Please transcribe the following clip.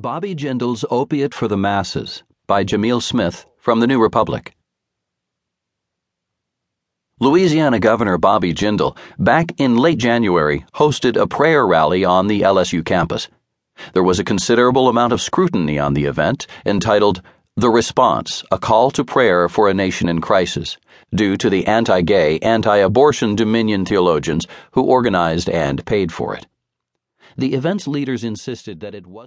Bobby Jindal's Opiate for the Masses by Jamil Smith from the New Republic. Louisiana Governor Bobby Jindal, back in late January, hosted a prayer rally on the LSU campus. There was a considerable amount of scrutiny on the event, entitled The Response A Call to Prayer for a Nation in Crisis, due to the anti gay, anti abortion Dominion theologians who organized and paid for it. The event's leaders insisted that it was